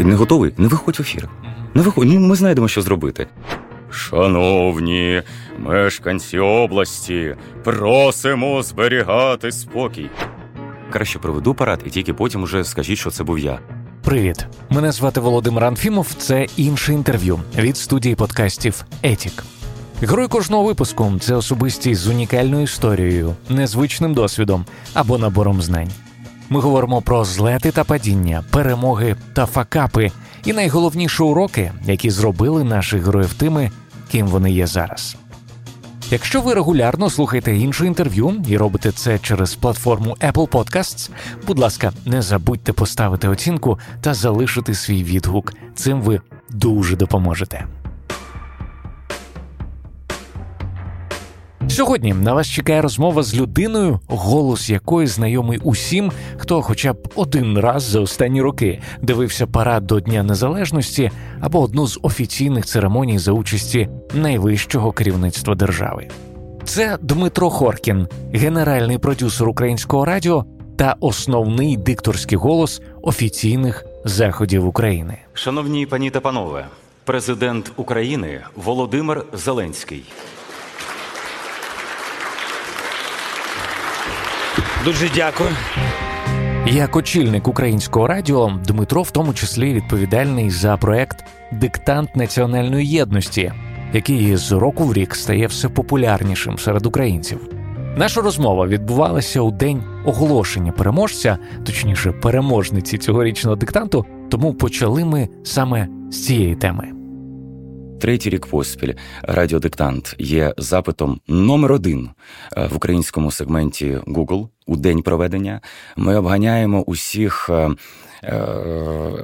Не готовий? Не виходь в ефір. Не виходь, ну ми знайдемо, що зробити. Шановні мешканці області, просимо зберігати спокій. Краще проведу парад, і тільки потім уже скажіть, що це був я. Привіт, мене звати Володимир Анфімов. Це інше інтерв'ю від студії подкастів Етік. Герой кожного випуску це особистість з унікальною історією, незвичним досвідом або набором знань. Ми говоримо про злети та падіння, перемоги та факапи, і найголовніші уроки, які зробили наших героїв тими, ким вони є зараз. Якщо ви регулярно слухаєте інше інтерв'ю і робите це через платформу Apple Podcasts, будь ласка, не забудьте поставити оцінку та залишити свій відгук. Цим ви дуже допоможете. Сьогодні на вас чекає розмова з людиною, голос якої знайомий усім, хто хоча б один раз за останні роки дивився парад до Дня Незалежності або одну з офіційних церемоній за участі найвищого керівництва держави. Це Дмитро Хоркін, генеральний продюсер українського радіо та основний дикторський голос офіційних заходів України. Шановні пані та панове, президент України Володимир Зеленський. Дуже дякую. Як очільник українського радіо, Дмитро в тому числі відповідальний за проект Диктант національної єдності, який з року в рік стає все популярнішим серед українців. Наша розмова відбувалася у день оголошення переможця, точніше, переможниці цьогорічного диктанту. Тому почали ми саме з цієї теми. Третій рік поспіль радіодиктант є запитом номер один е, в українському сегменті Google у день проведення. Ми обганяємо усіх е,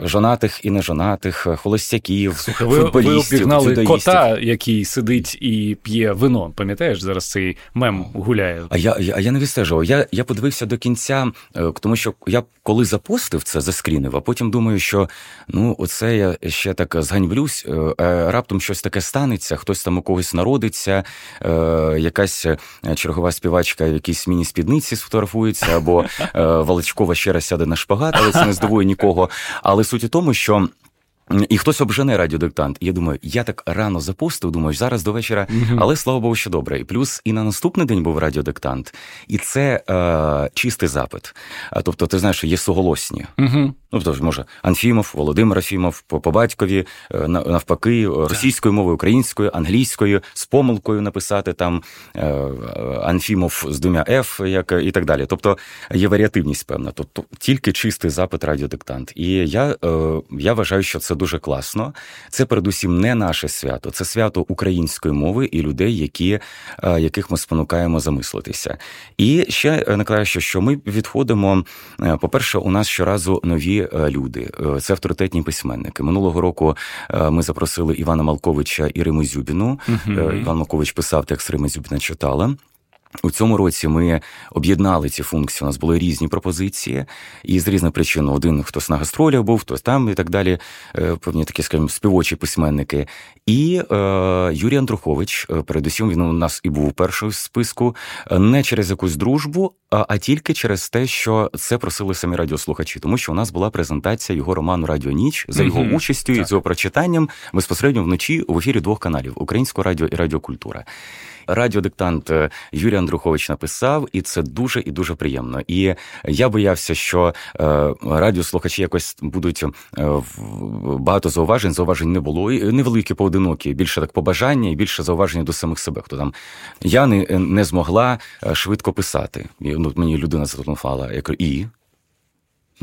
жонатих і нежонатих, холостяків, Слухай, ви, футболістів, ви обігнали дзюдоїстів. кота, який сидить і п'є вино. Пам'ятаєш, зараз цей мем гуляє. А я я, я не відстежував. Я я подивився до кінця, е, тому що я коли запостив це, заскрінив, а потім думаю, що ну оце я ще так зганьблюсь, е, раптом щось таке станеться, хтось там у когось народиться, якась чергова співачка, в якійсь міні-спідниці сфотографується, або Волочкова ще раз сяде на шпагат, але це не здивує нікого. Але суть у тому, що. І хтось обжене радіодиктант. І я думаю, я так рано запустив, думаю, зараз до вечора, uh-huh. але слава Богу, що добре. І плюс і на наступний день був радіодиктант, і це е, чистий запит. А, тобто, ти знаєш, що є суголосні. Uh-huh. Ну, тож, може, Анфімов, Володимир Афімов, по, по батькові, е, навпаки, російською мовою, українською, англійською, з помилкою написати там е, Анфімов з двома Ф, як і так далі. Тобто є варіативність певна. Тобто тільки чистий запит радіодиктант. І я, е, я вважаю, що це дуже класно. Це передусім не наше свято, це свято української мови і людей, які, яких ми спонукаємо замислитися. І ще найкраще, що ми відходимо. По-перше, у нас щоразу нові. Е, люди. Е, це авторитетні письменники. Минулого року е, ми запросили Івана Малковича і Риму Зюбіну. uh Іван Малкович писав текст Рима Зюбіна читала. У цьому році ми об'єднали ці функції. У нас були різні пропозиції, і з різних причин один хтось на гастролях був, хтось там і так далі. Певні такі, скажімо, співочі письменники. І е, Юрій Андрухович, передусім, він у нас і був у першому списку, не через якусь дружбу, а, а тільки через те, що це просили самі радіослухачі, тому що у нас була презентація його роману Радіо Ніч за його mm-hmm. участю і з його прочитанням безпосередньо вночі в ефірі двох каналів Українського радіо і Радіокультура. Радіодиктант е, Юрій Андрухович написав, і це дуже і дуже приємно. І я боявся, що е, радіослухачі якось будуть е, багато зауважень. Зауважень не було і невеликі поодинокі, більше так побажання і більше зауваження до самих себе. Хто там я не, не змогла швидко писати. І, ну, Мені людина зателефонувала, я кажу, і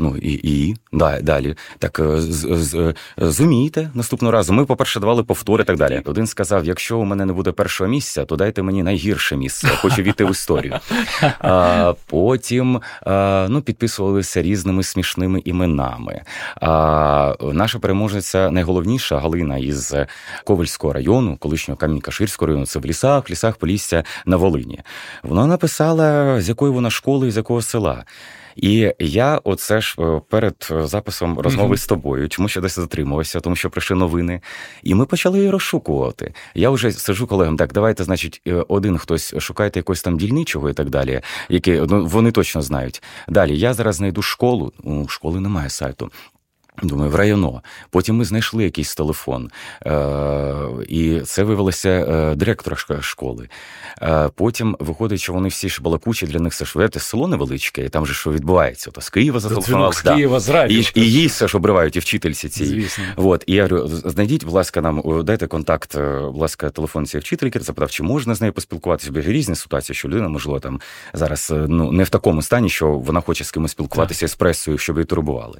Ну і і да, далі. Так е, з, з, зумійте наступного разу. Ми, по-перше, давали повтори і так далі. Один сказав: якщо у мене не буде першого місця, то дайте мені найгірше місце. Хочу війти в історію. А Потім а, ну, підписувалися різними смішними іменами. А, Наша переможниця найголовніша Галина із Ковальського району, колишнього Камінь-Каширського району. Це в лісах, в лісах Полісся на Волині. Вона написала, з якої вона школи і з якого села. І я оце ж е, перед е, записом розмови mm-hmm. з тобою, чому ще десь затримувався, тому що прийшли новини, і ми почали її розшукувати. Я вже сижу колегам, так давайте, значить, е, один хтось шукайте якогось там дільничого і так далі, які ну, вони точно знають. Далі я зараз знайду школу. У школи немає сайту. Думаю, в районо. Потім ми знайшли якийсь телефон, е, і це виявилося е, директора школи. Е, Потім виходить, що вони всі ж балакучі, для них все ж вете, село невеличке, і там же що відбувається. То з Києва зателефонували. З Києва, з радіо. І, і їй все ж обривають, і вчительці ці. Звісно. От, і я говорю, знайдіть, будь ласка, нам дайте контакт, е, будь ласка, телефон цієї вчительки. Запитав, чи можна з нею поспілкуватися. Бо різні ситуації, що людина, можливо, там зараз е, ну не в такому стані, що вона хоче з кимось спілкуватися з пресою, щоб її турбували.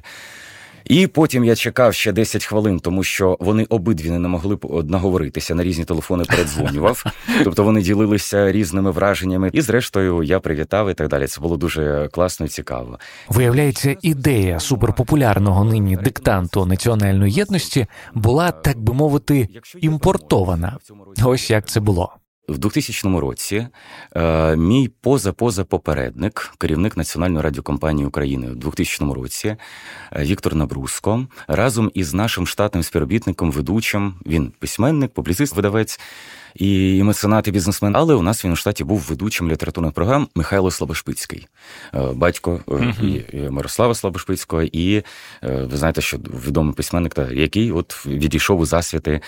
І потім я чекав ще 10 хвилин, тому що вони обидві не могли наговоритися на різні телефони. Передзвонював, тобто вони ділилися різними враженнями. І зрештою я привітав і так далі. Це було дуже класно і цікаво. Виявляється, ідея суперпопулярного нині диктанту національної єдності була, так би мовити, імпортована. Ось як це було. В 2000 році е, мій поза-поза попередник, керівник Національної радіокомпанії України в 2000 році, е, Віктор Набруско, разом із нашим штатним співробітником, ведучим, він письменник, публіцист, видавець і меценат, і бізнесмен. Але у нас він у штаті був ведучим літературних програм Михайло Слабошпицький, е, батько uh-huh. Мирослава Слабошпицького, і ви знаєте, що відомий письменник, який от відійшов у засвіти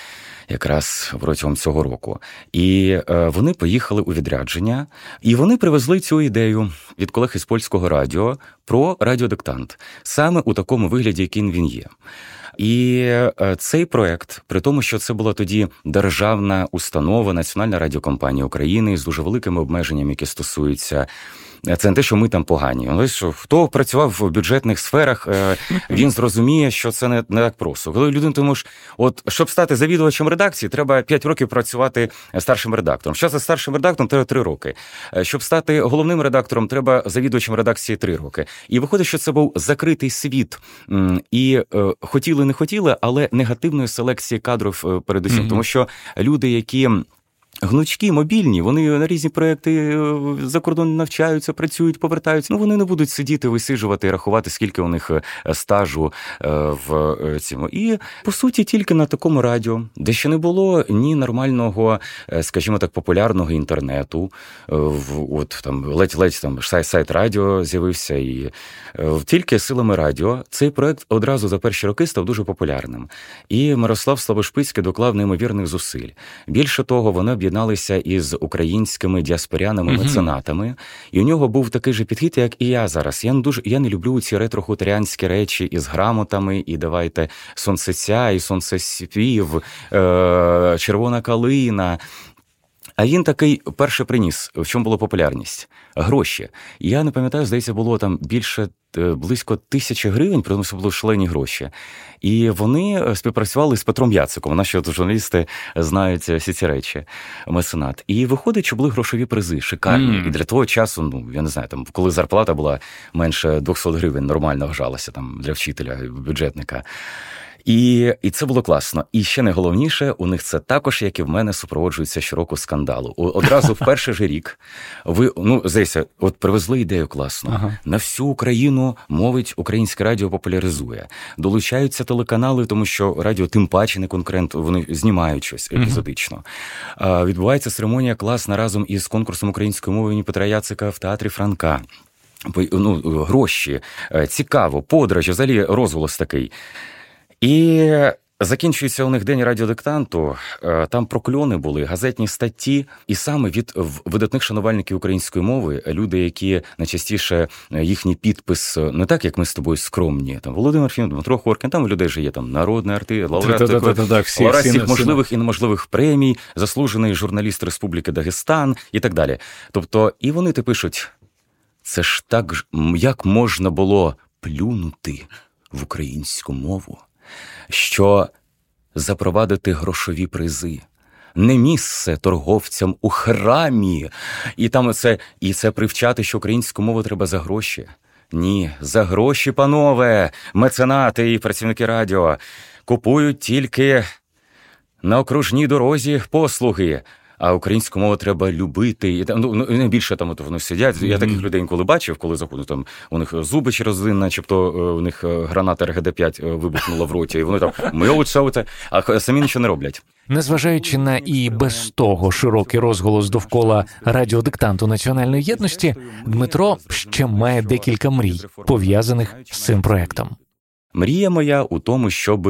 якраз протягом цього року. І вони поїхали у відрядження, і вони привезли цю ідею від колег із польського радіо про радіодиктант саме у такому вигляді, яким він є. І е, цей проект, при тому, що це була тоді державна установа, Національна радіокомпанія України з дуже великими обмеженнями, які стосуються це не те, що ми там погані. Але що хто працював в бюджетних сферах, е, він зрозуміє, що це не не так просто. Коли людина тому ж, от щоб стати завідувачем редакції, треба 5 років працювати старшим редактором. Що за старшим редактором треба 3 роки. Е, щоб стати головним редактором, треба завідувачем редакції 3 роки. І виходить, що це був закритий світ, і е, хотіли, не хотіли, але негативної селекції кадрів передусім, mm-hmm. тому що люди, які Гнучки, мобільні, вони на різні проекти е, за кордон навчаються, працюють, повертаються. Ну вони не будуть сидіти, висижувати і рахувати, скільки у них е, стажу е, в цьому. І по суті, тільки на такому радіо, де ще не було ні нормального, скажімо так, популярного інтернету. От там ледь-ледь там сайт радіо з'явився, і тільки силами радіо цей проект одразу за перші роки став дуже популярним. І Мирослав Славошпицький доклав неймовірних зусиль. Більше того, вони об'єдналися із українськими діаспорянами меценатами, і у нього був такий же підхід, як і я зараз. Я не дуже я не люблю ці ретро-хуторянські речі із грамотами, і давайте сонцеця, і сонцеспів, е, червона калина. А він такий перше приніс, в чому була популярність? Гроші. Я не пам'ятаю, здається, було там більше е, близько тисячі гривень, при тому, були шлені гроші. І вони е, співпрацювали з Петром Яциком. Наші от журналісти знають всі ці речі, меценат. І виходить, що були грошові призи, шикарні. Mm. І для того часу, ну я не знаю, там коли зарплата була менше 200 гривень, нормально вжалася там для вчителя, бюджетника. І і це було класно. І ще найголовніше, у них це також, як і в мене, супроводжується щороку скандалу. Одразу в перший же рік ви ну здається, от привезли ідею класно ага. на всю Україну мовить українське радіо популяризує. Долучаються телеканали, тому що радіо тим паче не конкурент. Вони знімають щось епізодично. А, Відбувається церемонія класна разом із конкурсом української мови імені Петра Яцика в театрі Франка. Ну, гроші, е, цікаво, подорожі, взагалі розголос такий. І закінчується у них день радіодиктанту. Е, там прокльони були, газетні статті, і саме від видатних шанувальників української мови, люди, які найчастіше е, їхній підпис е, не так, як ми з тобою скромні. Там Володимир Фін, Дмитро Хоркін, там у людей же є там народний артист, лауреат всіх можливих і неможливих премій, заслужений журналіст Республіки Дагестан і так далі. Тобто, і вони ти пишуть: це ж так як можна було плюнути в українську мову що запровадити грошові призи. Не місце торговцям у храмі, і там це і це привчати, що українську мову треба за гроші. Ні, за гроші, панове, меценати і працівники радіо купують тільки на окружній дорозі послуги а українську мову треба любити. І там ну, ну не більше там от вони сидять. Mm-hmm. Я таких людей інколи бачив, коли заходу там у них зуби через один, начебто е, у них е, граната РГД-5 е, вибухнула в роті, і вони там милуться, а самі нічого не роблять. Незважаючи на і без того широкий розголос довкола радіодиктанту національної єдності, Дмитро ще має декілька мрій пов'язаних з цим проектом. Мрія моя у тому, щоб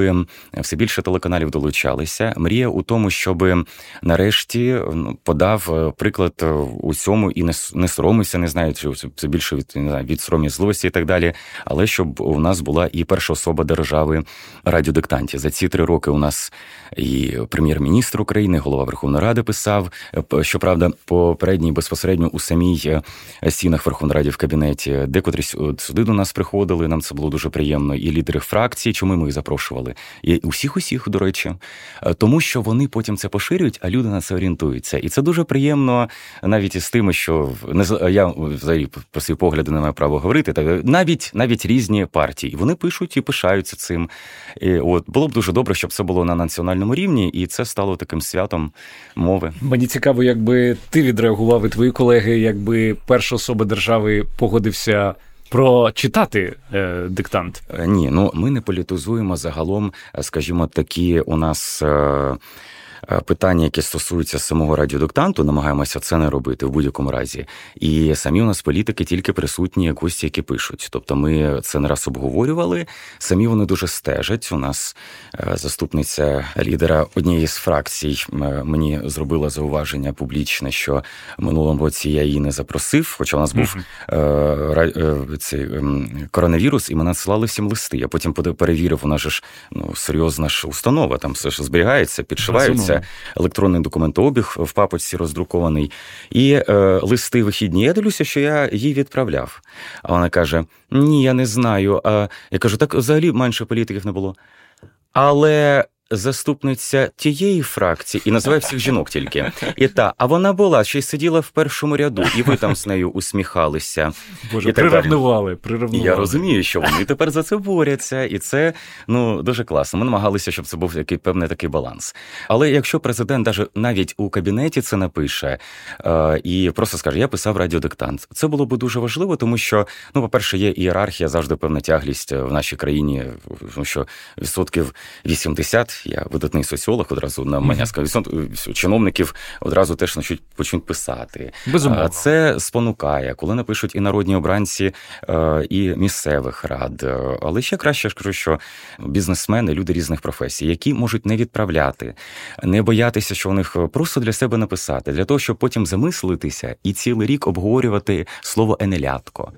все більше телеканалів долучалися. Мрія у тому, щоб нарешті подав е, приклад е, усьому і не не соромився, не знаю, чи це більше від не знаю, від сором'язливості і так далі. Але щоб у нас була і перша особа держави радіодиктанті. За ці три роки у нас і прем'єр-міністр України, голова Верховної Ради писав. Е, щоправда, попередній безпосередньо у самій стінах Верховної Ради в кабінеті, декотрі сюди до нас приходили. Нам це було дуже приємно. І лідери фракцій, чому ми їх запрошували? І усіх, усіх, до речі, тому що вони потім це поширюють, а люди на це орієнтуються. І це дуже приємно навіть із тими, що не я взагалі про свої погляди не маю права говорити. Так навіть навіть різні партії вони пишуть і пишаються цим. І От було б дуже добре, щоб це було на національному рівні, і це стало таким святом мови. Мені цікаво, якби ти відреагував і твої колеги, якби перша особа держави погодився. Прочитати е, диктант е, ні, ну ми не політизуємо загалом, е, скажімо, такі у нас. Е, питання, які стосуються самого радіодиктанту, намагаємося це не робити в будь-якому разі. І самі у нас політики тільки присутні, гості, які пишуть. Тобто, ми це не раз обговорювали. Самі вони дуже стежать. У нас е, заступниця лідера однієї з фракцій е, мені зробила зауваження публічне, що минулому році я її не запросив, хоча у нас був mm-hmm. цей ем, коронавірус, і ми надсилали всім листи. Я потім перевірив, у нас ж ну серйозна ж установа, там все ж зберігається, підшиваються це електронний документообіг в папочці роздрукований. І е, листи вихідні. Я дивлюся, що я їй відправляв. А вона каже: Ні, я не знаю. А я кажу, так взагалі менше політиків не було. Але заступниця тієї фракції і називає всіх жінок тільки. І та, а вона була ще й сиділа в першому ряду, і ви там з нею усміхалися. Боже, і приревнували. Я розумію, що вони тепер за це борються, і це ну дуже класно. Ми намагалися, щоб це був який певний такий баланс. Але якщо президент навіть навіть у кабінеті це напише е, і просто скаже, я писав радіодиктант, це було б дуже важливо, тому що ну, по перше, є ієрархія, завжди певна тяглість в нашій країні, тому що відсотків 80 я видатний соціолог, одразу на мене сказав, чиновників одразу теж почнуть, почнуть писати. Безумовно. Це спонукає, коли напишуть і народні обранці, е, і місцевих рад. Е, але ще краще ж кажу, що бізнесмени, люди різних професій, які можуть не відправляти, не боятися, що у них просто для себе написати, для того, щоб потім замислитися і цілий рік обговорювати слово енелятко.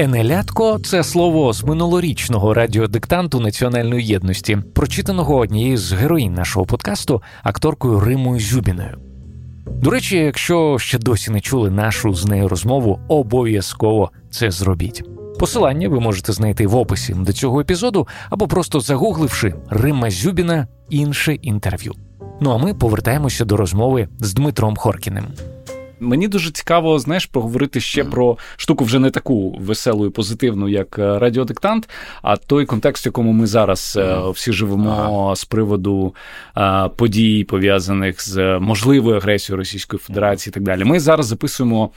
Енелятко це слово з минулорічного радіодиктанту національної єдності, прочитаного однією з героїн нашого подкасту, акторкою Римою Зюбіною. До речі, якщо ще досі не чули нашу з нею розмову, обов'язково це зробіть. Посилання ви можете знайти в описі до цього епізоду або просто загугливши Рима Зюбіна інше інтерв'ю. Ну а ми повертаємося до розмови з Дмитром Хоркіним. Мені дуже цікаво, знаєш, поговорити ще mm. про штуку вже не таку веселу і позитивну, як е, радіодиктант, а той контекст, в якому ми зараз mm. всі живемо ага. з приводу а, подій, пов'язаних з можливою агресією Російської Федерації і так далі. Ми зараз записуємо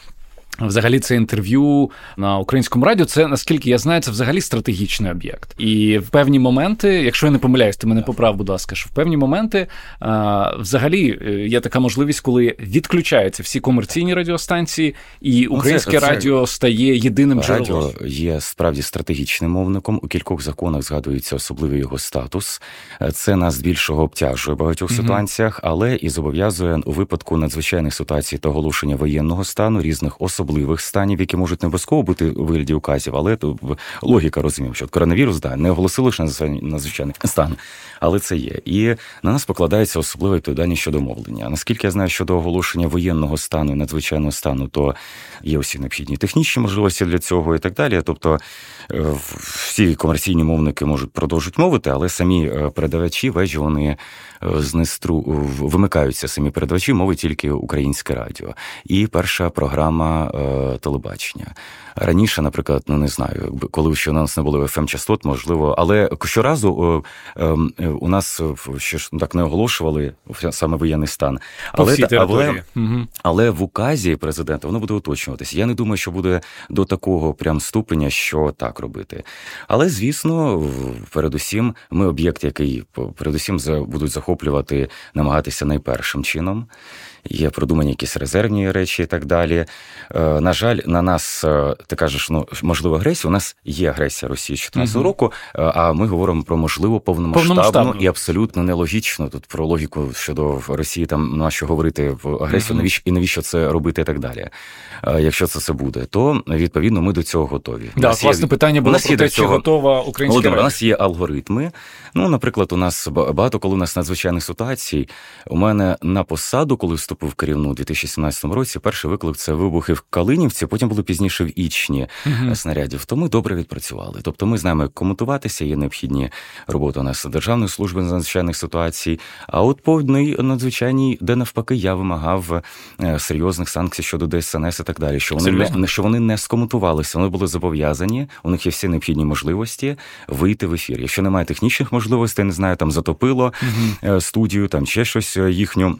Взагалі, це інтерв'ю на українському радіо. Це наскільки я знаю, це взагалі стратегічний об'єкт. І в певні моменти, якщо я не помиляюсь, ти мене поправ, будь ласка, що в певні моменти а, взагалі е, є така можливість, коли відключаються всі комерційні радіостанції, і ну, українське ну, це, радіо це... стає єдиним джерелом. Радіо є справді стратегічним мовником. У кількох законах згадується особливий його статус. Це нас більшого обтяжує в багатьох mm-hmm. ситуаціях, але і зобов'язує у випадку надзвичайних ситуацій та оголошення воєнного стану різних особливих особливих станів, які можуть не обов'язково бути у вигляді указів, але то логіка розумів, що коронавірус да не оголосили що надзвичайний стан, але це є. І на нас покладається особлива відповідальність щодо мовлення. Наскільки я знаю, щодо оголошення воєнного стану і надзвичайного стану, то є усі необхідні технічні можливості для цього і так далі. Тобто е, всі комерційні мовники можуть продовжити мовити, але самі е, передавачі вежі вони знестру вимикаються самі передавачі, мови тільки українське радіо. І перша програма Е, телебачення. Раніше, наприклад, ну не знаю, коли ще у нас не було fm частот можливо, але щоразу ем, у нас ще ж так не оголошували саме воєнний стан. Але але, але в указі президента воно буде уточнюватися. Я не думаю, що буде до такого прям ступеня, що так робити. Але звісно, передусім, ми об'єкт, який передусім будуть захоплювати, намагатися найпершим чином є продумані якісь резервні речі і так далі. Е, на жаль, на нас ти кажеш, ну можливо, агресія. У нас є агресія Росії з 14 uh року, а ми говоримо про можливо повномасштабну, повномасштабну і абсолютно нелогічно тут про логіку щодо Росії. Там на що говорити в агресію, навіщо і навіщо це робити, і так далі. Якщо це це буде, то відповідно ми до цього готові. Да, власне, є... питання було про те, чи готова українська Володимир, у нас є алгоритми. Ну, наприклад, у нас багато коли у нас надзвичайних ситуацій. У мене на посаду, коли вступив керівну у 2017 році, перший виклик це вибухи в Калинівці, потім було пізніше в Ічні uh снарядів. То ми добре відпрацювали. Тобто, ми знаємо, як комутуватися, є необхідні роботи у нас Державної служби з надзвичайних ситуацій. А от по одній надзвичайній, де навпаки, я вимагав е, серйозних санкцій щодо ДСНС і так далі. Що вони не що вони не скомутувалися, вони були зобов'язані. У них є всі необхідні можливості вийти в ефір. Якщо немає технічних можливостей, не знаю, там затопило uh студію, там ще щось е, їхню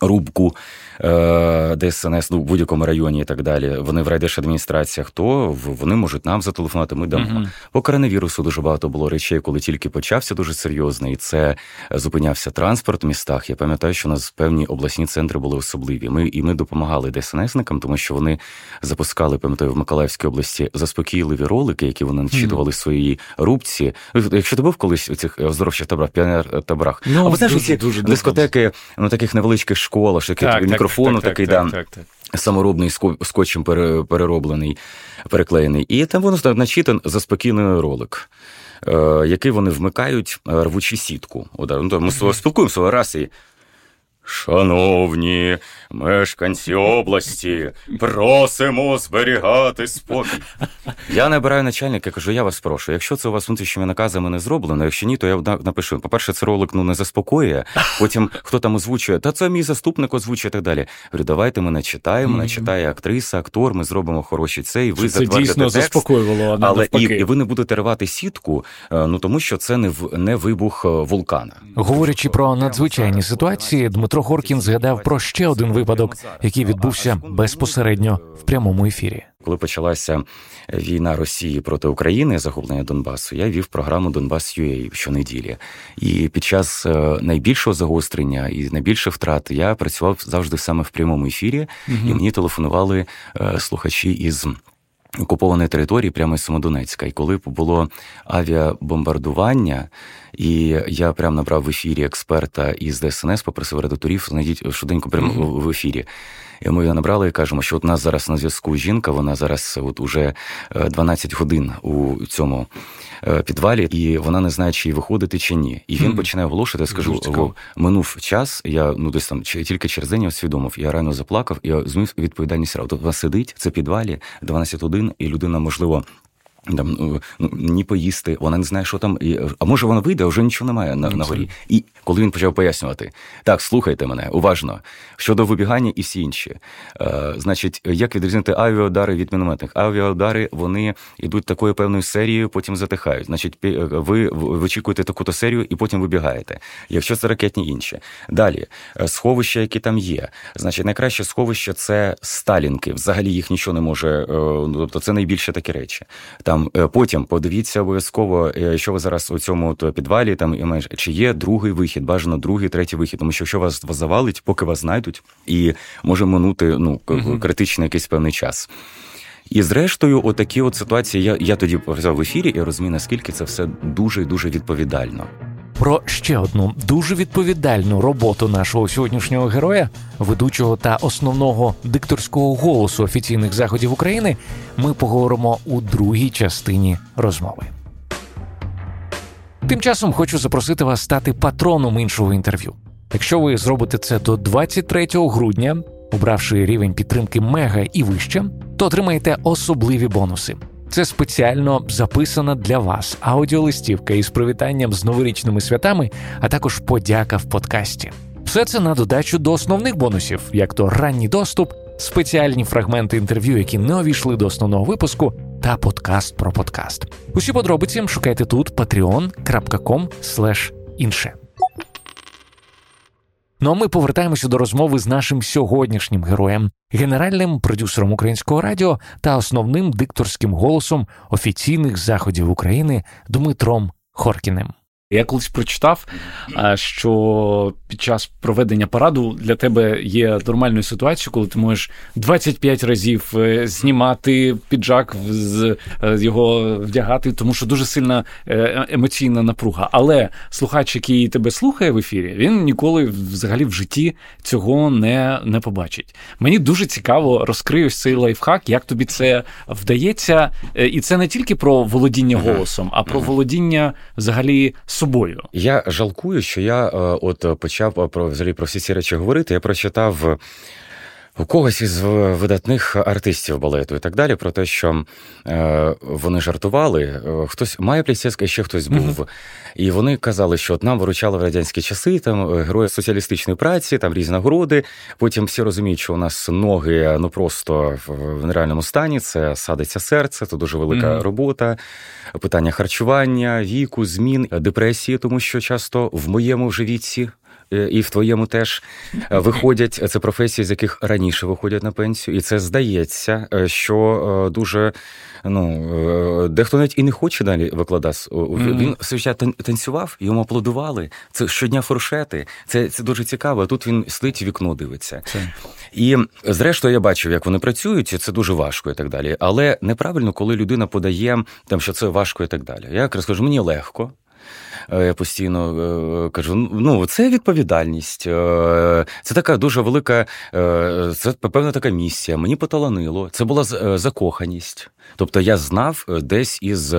рубку. Е, ДСНС ну, в будь-якому районі і так далі, вони в райдержадміністраціях, то вони можуть нам зателефонувати. Ми дамо. Uh-huh. По коронавірусу дуже багато було речей, коли тільки почався дуже серйозно, і це зупинявся транспорт в містах. Я пам'ятаю, що у нас певні обласні центри були особливі. Ми і ми допомагали ДСНСникам, тому що вони запускали, пам'ятаю, в Миколаївській області заспокійливі ролики, які вони начитували uh-huh. своїй рубці. Якщо ти був колись у цих оздоровчих таборах, піонер таборах, ну, або знаєш, ці дискотеки ну таких невеличких школах, що так, мікрофону так, такий так, да, саморобний скотчем перероблений, переклеєний. І там воно начитан за спокійний ролик. Е, який вони вмикають рвучи сітку. Ну, Ми спілкуємося раз і Шановні мешканці області, просимо зберігати спокій. Я набираю начальника, кажу, я вас прошу. Якщо це у вас внутрішніми наказами не зроблено, якщо ні, то я напишу. По-перше, це ролик ну не заспокоює. Потім хто там озвучує, та це мій заступник озвучує і так далі. Говорю, давайте ми начитаємо, начитає актриса, актор, ми зробимо хороші це, і ви це дійсно текст, заспокоювало. Але і, і ви не будете рвати сітку, е, ну тому що це не не вибух е, вулкана. Говорячи про надзвичайні ситуації, Дмитро. Дмитро Хоркін згадав про ще один випадок, який відбувся безпосередньо в прямому ефірі. Коли почалася війна Росії проти України, захоплення Донбасу, я вів програму Донбас UA щонеділі. І під час е, найбільшого загострення і найбільших втрат я працював завжди саме в прямому ефірі, угу. і мені телефонували е, слухачі із окупованої території прямо з Самодонецька. І коли було авіабомбардування, і я прямо набрав в ефірі експерта із ДСНС, попросив редакторів, знайдіть швиденько прямо mm-hmm. в ефірі. І ми його набрали і кажемо, що от нас зараз на зв'язку жінка, вона зараз от уже 12 е, годин у цьому е, підвалі, і вона не знає, чи виходити, чи ні. І він починає оголошувати, скажу, минув час, я ну десь там тільки через день я усвідомив, я рано заплакав, і я зміг відповідальність. Тобто вона сидить, це підвалі, 12 годин, і людина, можливо, там ну, ну, ні поїсти, вона не знає, що там. А може вона вийде, а вже нічого немає на, на горі. І коли він почав пояснювати, так, слухайте мене уважно щодо вибігання і всі інші. Е, Значить, як відрізнити авіаудари від мінометних? Авіаудари вони йдуть такою певною серією, потім затихають. Значить, ви вичікуєте таку-то серію і потім вибігаєте. Якщо це ракетні інші. Далі е, сховища, які там є. Значить, найкраще сховище це сталінки. Взагалі їх нічого не може. Е, ну, тобто це найбільше такі речі. Там там е, потім подивіться обов'язково, е, що ви зараз у цьому підвалі там і менш чи є другий вихід, бажано другий, третій вихід, тому що що вас завалить, поки вас знайдуть, і може минути ну критичний якийсь певний час. І зрештою, отакі от ситуації, я я тоді показав в ефірі і розумію, наскільки це все дуже і дуже відповідально. Про ще одну дуже відповідальну роботу нашого сьогоднішнього героя, ведучого та основного дикторського голосу офіційних заходів України, ми поговоримо у другій частині розмови. Тим часом хочу запросити вас стати патроном іншого інтерв'ю. Якщо ви зробите це до 23 грудня, обравши рівень підтримки мега і вище, то отримаєте особливі бонуси. Це спеціально записана для вас аудіолистівка із привітанням з новорічними святами, а також подяка в подкасті. Все це на додачу до основних бонусів, як то ранній доступ, спеціальні фрагменти інтерв'ю, які не увійшли до основного випуску, та подкаст про подкаст. Усі подробиці шукайте тут patreon.com інше. Ну а ми повертаємося до розмови з нашим сьогоднішнім героєм, генеральним продюсером українського радіо та основним дикторським голосом офіційних заходів України Дмитром Хоркіним. Я колись прочитав, що під час проведення параду для тебе є нормальною ситуацією, коли ти можеш 25 разів е, знімати піджак, з е, його вдягати, тому що дуже сильна е, емоційна напруга. Але слухач, який тебе слухає в ефірі, він ніколи взагалі в житті цього не не побачить. Мені дуже цікаво розкрию цей лайфхак, як тобі це вдається, і це не тільки про володіння голосом, а про володіння взагалі собою. Я жалкую, що я е, от почав про взагалі про всі ці речі говорити. Я прочитав. У когось із видатних артистів балету і так далі, про те, що е, вони жартували. Е, хтось має Плісецька, ще хтось був. Mm-hmm. І вони казали, що от нам виручали в радянські часи там е, герої соціалістичної праці, там різні нагороди. Потім всі розуміють, що у нас ноги ну просто в нереальному стані. Це садиться серце, це дуже велика mm-hmm. робота, питання харчування, віку, змін, депресії, тому що часто в моєму вже віці Е, і в твоєму теж е, виходять це професії, з яких раніше виходять на пенсію, і це здається, е, що дуже ну дехто навіть і не хоче далі викладати. Mm-hmm. Він все життя танцював, йому аплодували. Це щодня фуршети. Це це дуже цікаво. а Тут він сидить в вікно дивиться. Це. І зрештою я бачив, як вони працюють, це дуже важко і так далі. Але неправильно, коли людина подає там, що це важко і так далі. Я якраз кажу, мені легко. Е, я постійно е, кажу: ну це відповідальність, е, це така дуже велика, це певна така місія. Мені поталанило. Це була закоханість. Тобто я знав десь із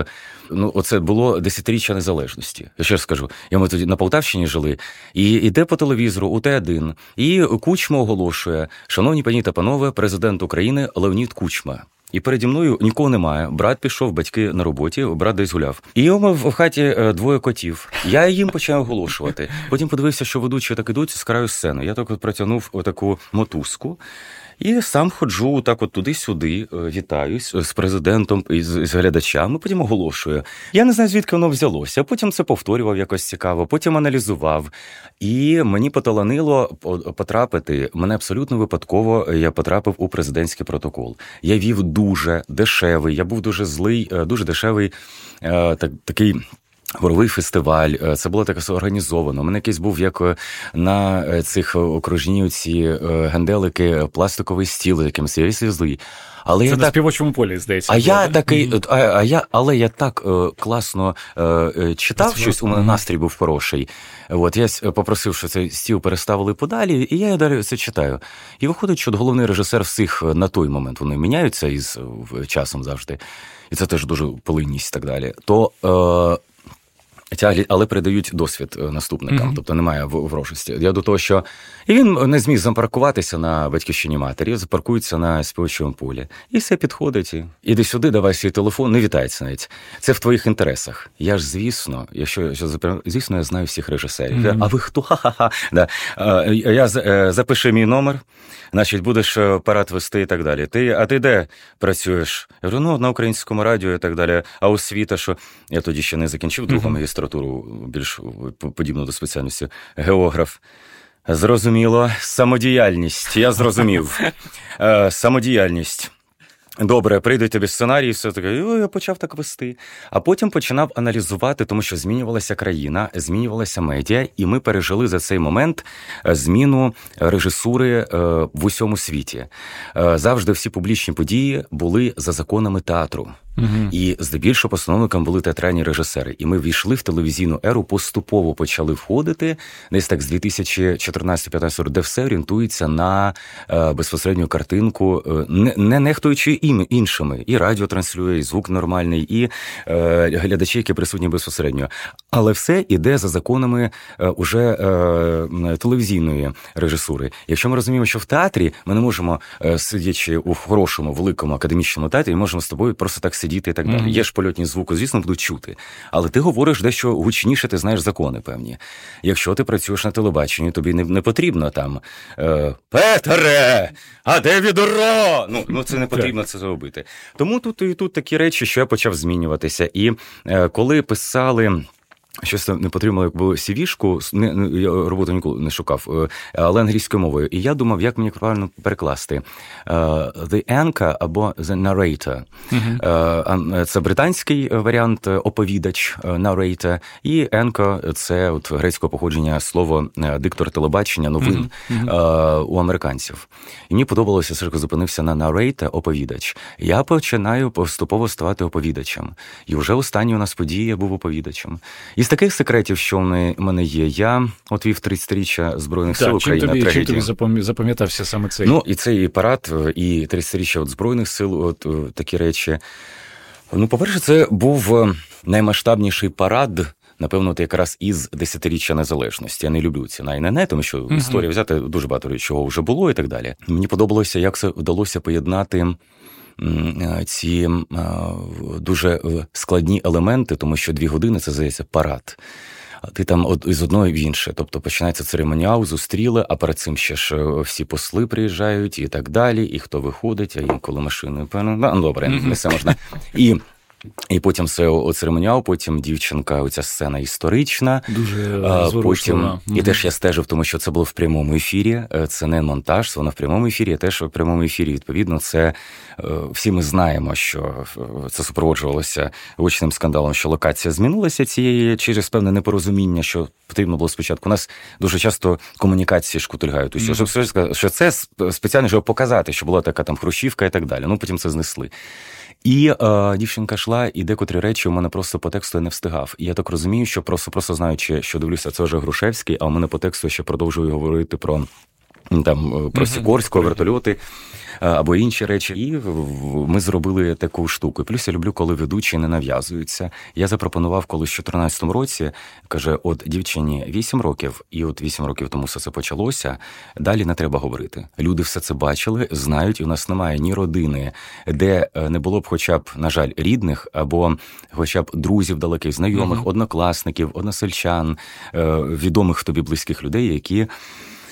ну, оце було десятиріччя незалежності. Я ще скажу, я ми тоді на Полтавщині жили, і йде по телевізору у Т1, і Кучма оголошує: шановні пані та панове, президент України Леонід Кучма. І переді мною нікого немає. Брат пішов, батьки на роботі, брат десь гуляв. І в хаті е, двоє котів. Я їм почав оголошувати. Потім подивився, що ведучі так ідуть з краю сцени. Я так от протягнув отаку мотузку. І сам ходжу так от туди-сюди, е, вітаюсь з президентом і з, глядачами, потім оголошую. Я не знаю, звідки воно взялося. Потім це повторював якось цікаво, потім аналізував. І мені поталанило потрапити. Мене абсолютно випадково я потрапив у президентський протокол. Я вів дуже дешевий, я був дуже злий, е, дуже дешевий е, так, такий. Горовий фестиваль, е, це було таке організовано. У мене якийсь був як е, на е, цих окружні ці генделики, пластиковий стіл, яким я злий. Але це я на так... співочому полі здається. А я такий, mm-hmm. а, а я, але я так е, класно е, читав це щось. У мене настрій був хороший. От я попросив, що цей стіл переставили подалі, і я далі це читаю. І виходить, що головний режисер всіх на той момент вони міняються із часом завжди, і це теж дуже полинність і так далі. То е, але передають досвід е, наступникам, mm-hmm. тобто немає ворожості. Я до того, що і він не зміг запаркуватися на батьківщині матері, запаркується на співочому полі, і все підходить. І іди сюди, давай свій телефон, не вітається навіть. Це в твоїх інтересах. Я ж, звісно, якщо звісно, я знаю всіх режисерів. Mm-hmm. А ви хто? Ха-ха-ха. Да. Я е, запиши мій номер, значить, будеш е, парад вести і так далі. Ти, А ти де працюєш? Я говорю, ну на українському радіо і так далі. А освіта, що я тоді ще не закінчив другу mm-hmm магістратуру більш подібну до спеціальності географ. Зрозуміло, самодіяльність. Я зрозумів. Е, самодіяльність. Добре, прийде тобі сценарій, все таке, я почав так вести. А потім починав аналізувати, тому що змінювалася країна, змінювалася медіа, і ми пережили за цей момент е, зміну режисури е, в усьому світі. Завжди всі публічні події були за законами театру. І здебільшого постановникам були театральні режисери. І ми війшли в телевізійну еру, поступово почали входити десь так з 2014-15 року, де все орієнтується на е, безпосередню картинку, е, не, не нехтуючи ім іншими. І радіо транслює, і звук нормальний, і е, глядачі, які присутні безпосередньо. Але все іде за законами е, уже е, телевізійної режисури. Якщо ми розуміємо, що в театрі ми не можемо, е, сидячи у хорошому великому академічному театрі, можемо з тобою просто так сидіти і так далі. Mm-hmm. Є ж польотні звуки, звісно, будуть чути. Але ти говориш дещо гучніше, ти знаєш закони певні. Якщо ти працюєш на телебаченні, тобі не не потрібно там е, Петере, а де відро? Ну ну це не потрібно це зробити. Тому тут і тут такі речі, що я почав змінюватися. І е, коли писали. Щось не потрібно, як було сівішку, не, я роботу ніколи не шукав, е, але англійською мовою. І я думав, як мені правильно перекласти uh, The Anchor або The Narrator. Uh-huh. Це британський варіант оповідач narrator, і Anchor – це от грецького походження слово диктор телебачення новин uh-huh. Uh, у американців. І мені подобалося, що зупинився на narrator, оповідач. Я починаю поступово ставати оповідачем. І вже останній у нас події я був оповідачем. І із таких секретів, що в мене є, я от вів 30-річчя Збройних сил України. Чим тобі, чим тобі запам'ятався саме цей? Ну, і цей парад, і 30-річчя от Збройних сил, от такі речі. Ну, по-перше, це був е, наймасштабніший парад. Напевно, от якраз із десятиріччя незалежності. Я не люблю ці найне, тому що uh-huh. історія взяти дуже багато чого вже було і так далі. Мені подобалося, як це вдалося поєднати Е, ці е, дуже е, складні елементи, тому що дві години це здається парад. Ти там із одної в інше. Тобто починається церемоніал, зустріли, а перед цим ще ж всі посли приїжджають і так далі, і хто виходить, а інколи машиною. Ну, добре, не все можна. І і потім все оцеремоніал, потім дівчинка, оця сцена історична. Дуже потім і теж я стежив, тому що це було в прямому ефірі. Е, це не монтаж, воно в прямому ефірі. Теж в прямому ефірі. Відповідно, це е, всі ми знаємо, що е, це супроводжувалося гучним скандалом, що локація змінилася цієї через певне непорозуміння, що потрібно було спочатку. У нас дуже часто комунікації шкутильгають. Усі, mm. щоб що це спеціально щоб показати, що була така там хрущівка і так далі. Ну потім це знесли. І е, дівчинка йшла, і декотрі речі у мене просто по тексту не встигав. І я так розумію, що просто просто знаючи, що дивлюся, це вже Грушевський, а у мене по тексту ще продовжую говорити про там про Сікорського, вертольоти. Е, або інші речі. І ми зробили таку штуку. Плюс я люблю, коли ведучі не нав'язуються. Я запропонував колись в 2014 році. Каже: от дівчині 8 років, і от 8 років тому все це почалося. Далі не треба говорити. Люди все це бачили, знають, і у нас немає ні родини, де е, не було б, хоча б, на жаль, рідних, або хоча б друзів далеких, знайомих, mm-hmm. однокласників, односельчан, е, відомих тобі близьких людей, які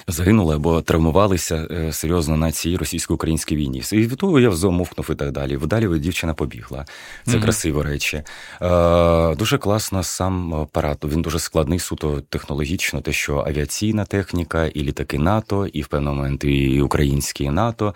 загинули або травмувалися е, серйозно на цій російсько-українській війні. І від того я замовкнув і так далі. Далі дівчина побігла. Це mm-hmm. красиві речі. Е, Дуже класно сам апарат. Він дуже складний, суто технологічно, те, що авіаційна техніка, і літаки НАТО, і в певний момент і українські НАТО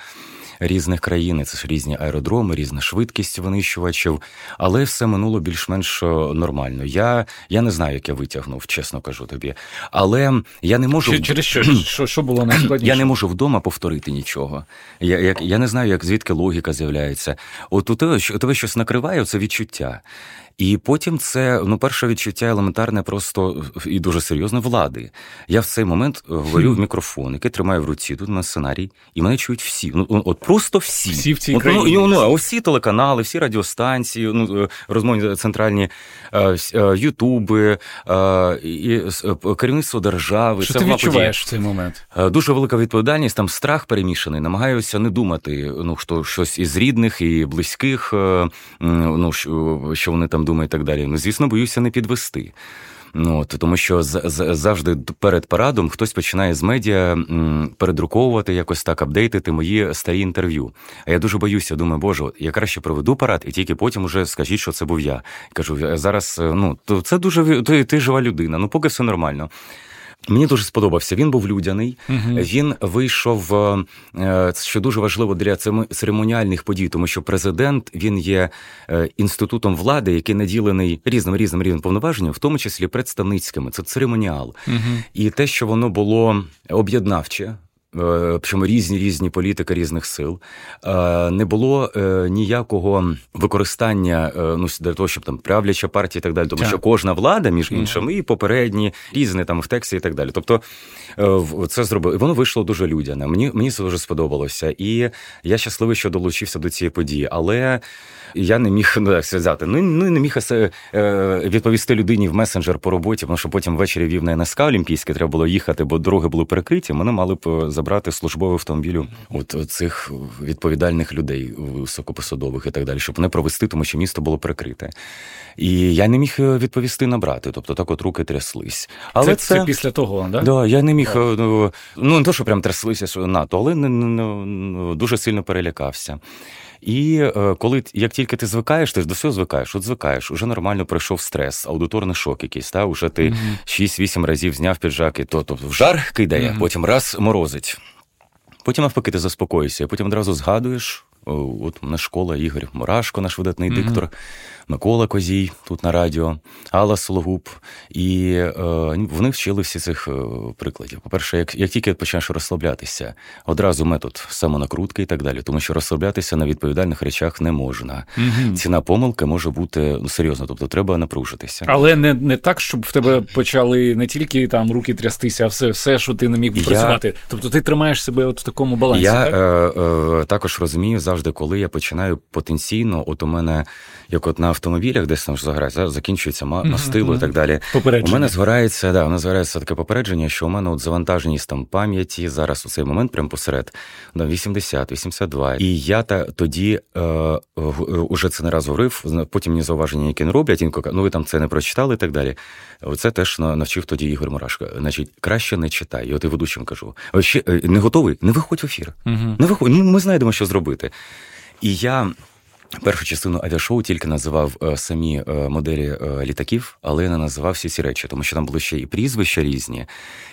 різних країн, це ж різні аеродроми, різна швидкість винищувачів, але все минуло більш-менш нормально. Я я не знаю, як я витягнув, чесно кажу тобі. Але я не можу через що що, що було найскладніше? Я не можу вдома повторити нічого. Я як, я не знаю, як звідки логіка з'являється. От у тебе, у тебе щось накриває, це відчуття. І потім це ну перше відчуття елементарне, просто і дуже серйозно влади. Я в цей момент говорю в мікрофон, який тримаю в руці. Тут на сценарій, і мене чують всі. Ну от просто всі Всі в цій от, країні. Ну, ну, всі телеканали, всі радіостанції, ну е, розмовні центральні е, е, ютуби, і керівництво держави. Що це ти відчуваєш в цей момент? Дуже велика відповідальність. Там страх перемішаний. Намагаюся не думати. Ну що щось із рідних і близьких. Ну що вони там думаю, і так далі. Ну, звісно, боюся не підвести. Ну, от, Тому що завжди перед парадом хтось починає з медіа передруковувати, якось так апдейтити мої старі інтерв'ю. А я дуже боюся, думаю, боже, я краще проведу парад, і тільки потім уже скажіть, що це був я. Кажу, зараз ну, то це дуже ти, ти жива людина, ну поки все нормально. Мені дуже сподобався. Він був людяний. uh Він вийшов, е, що дуже важливо для церемоніальних подій, тому що президент він є е, інститутом влади, який наділений різним різним рівнем повноваженням, в тому числі представницькими. Це церемоніал. uh І те, що воно було об'єднавче. Е, причому різні різні політики різних сил. Е, не було е, ніякого використання ну, для того, щоб там правляча партія і так далі, тому так. що кожна влада, між іншим, і попередні, різні там в тексті і так далі. Тобто це зробили. І воно вийшло дуже людяне. Мені мені це дуже сподобалося. І я щасливий, що долучився до цієї події. Але я не міг ну, як сказати, ну ну не міг відповісти людині в месенджер по роботі, тому що потім ввечері вів на НСК Олімпійське, треба було їхати, бо дороги були перекриті. Мене мали б забрати службовий автомобілю от цих відповідальних людей високопосадових і так далі, щоб не провести, тому що місто було прикрите. І я не міг відповісти відповісти набрати, тобто так от руки тряслись. Але це, це... це після того, да? Да, я не міг ну, ну не то, що прям тряслися що НАТО, але не, не, не, дуже сильно перелякався. І е, коли як тільки ти звикаєш, ти ж до всього звикаєш, от звикаєш, уже нормально пройшов стрес, аудиторний шок якийсь, та уже ти mm-hmm. 6-8 разів зняв піджак, і то, тобто в жар кидає, mm-hmm. потім раз морозить. Потім навпаки ти заспокоїшся, потім одразу згадуєш. От мене школа Ігор Мурашко, наш видатний mm-hmm. диктор. Микола Козій тут на радіо, Алла Сологуб. І е, вони вчили всі цих е, прикладів. По-перше, як як тільки почнеш розслаблятися, одразу метод самонакрутки і так далі, тому що розслаблятися на відповідальних речах не можна. Угу. Ціна помилки може бути ну, серйозно, тобто треба напружитися. Але не не так, щоб в тебе почали не тільки там руки трястися, а все, все що ти не міг працювати. Я... Тобто ти тримаєш себе от в такому балансі. Я так? Е, е, також розумію завжди, коли я починаю потенційно, от у мене як от на автомобілях, десь там ж загорається, закінчується мастило mm-hmm. і так далі. У мене згорається, да, у мене згорається таке попередження, що у мене от завантаженість там пам'яті зараз у цей момент, прямо посеред, 80, 82. І я та тоді е, е, уже це не раз говорив. Потім мені зауваження, які не роблять, інколи ну ви там це не прочитали і так далі. Оце теж навчив тоді Ігор Мурашко. Значить, краще не читай. І от і ведучим кажу: ще е, не готовий? Не виходь в ефір. Mm-hmm. Не виходь. Ну, ми знайдемо, що зробити. І я Першу частину авіашоу тільки називав е, самі е, моделі е, літаків, але не називав всі ці речі, тому що там були ще і прізвища різні.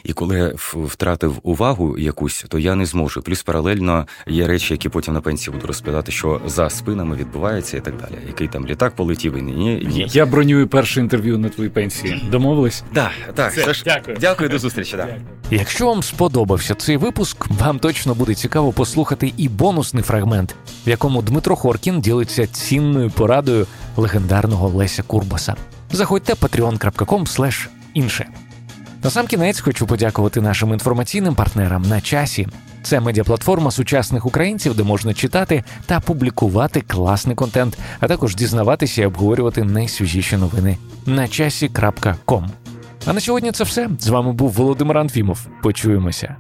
І коли я втратив увагу якусь, то я не зможу. Плюс паралельно є речі, які потім на пенсії буду розповідати, що за спинами відбувається і так далі. Який там літак полетів і ні. ні. Я бронюю перше інтерв'ю на твоїй пенсії. Домовились? Да, так, Все, Дякую. Дякую, до зустрічі. Да. Якщо вам сподобався цей випуск, вам точно буде цікаво послухати і бонусний фрагмент, в якому Дмитро Хоркін ділить ділиться цінною порадою легендарного Леся Курбаса. Заходьте patreon.com інше. На сам кінець хочу подякувати нашим інформаційним партнерам на часі. Це медіаплатформа сучасних українців, де можна читати та публікувати класний контент, а також дізнаватися і обговорювати найсвіжіші новини на часі.ком. А на сьогодні це все. З вами був Володимир Анфімов. Почуємося.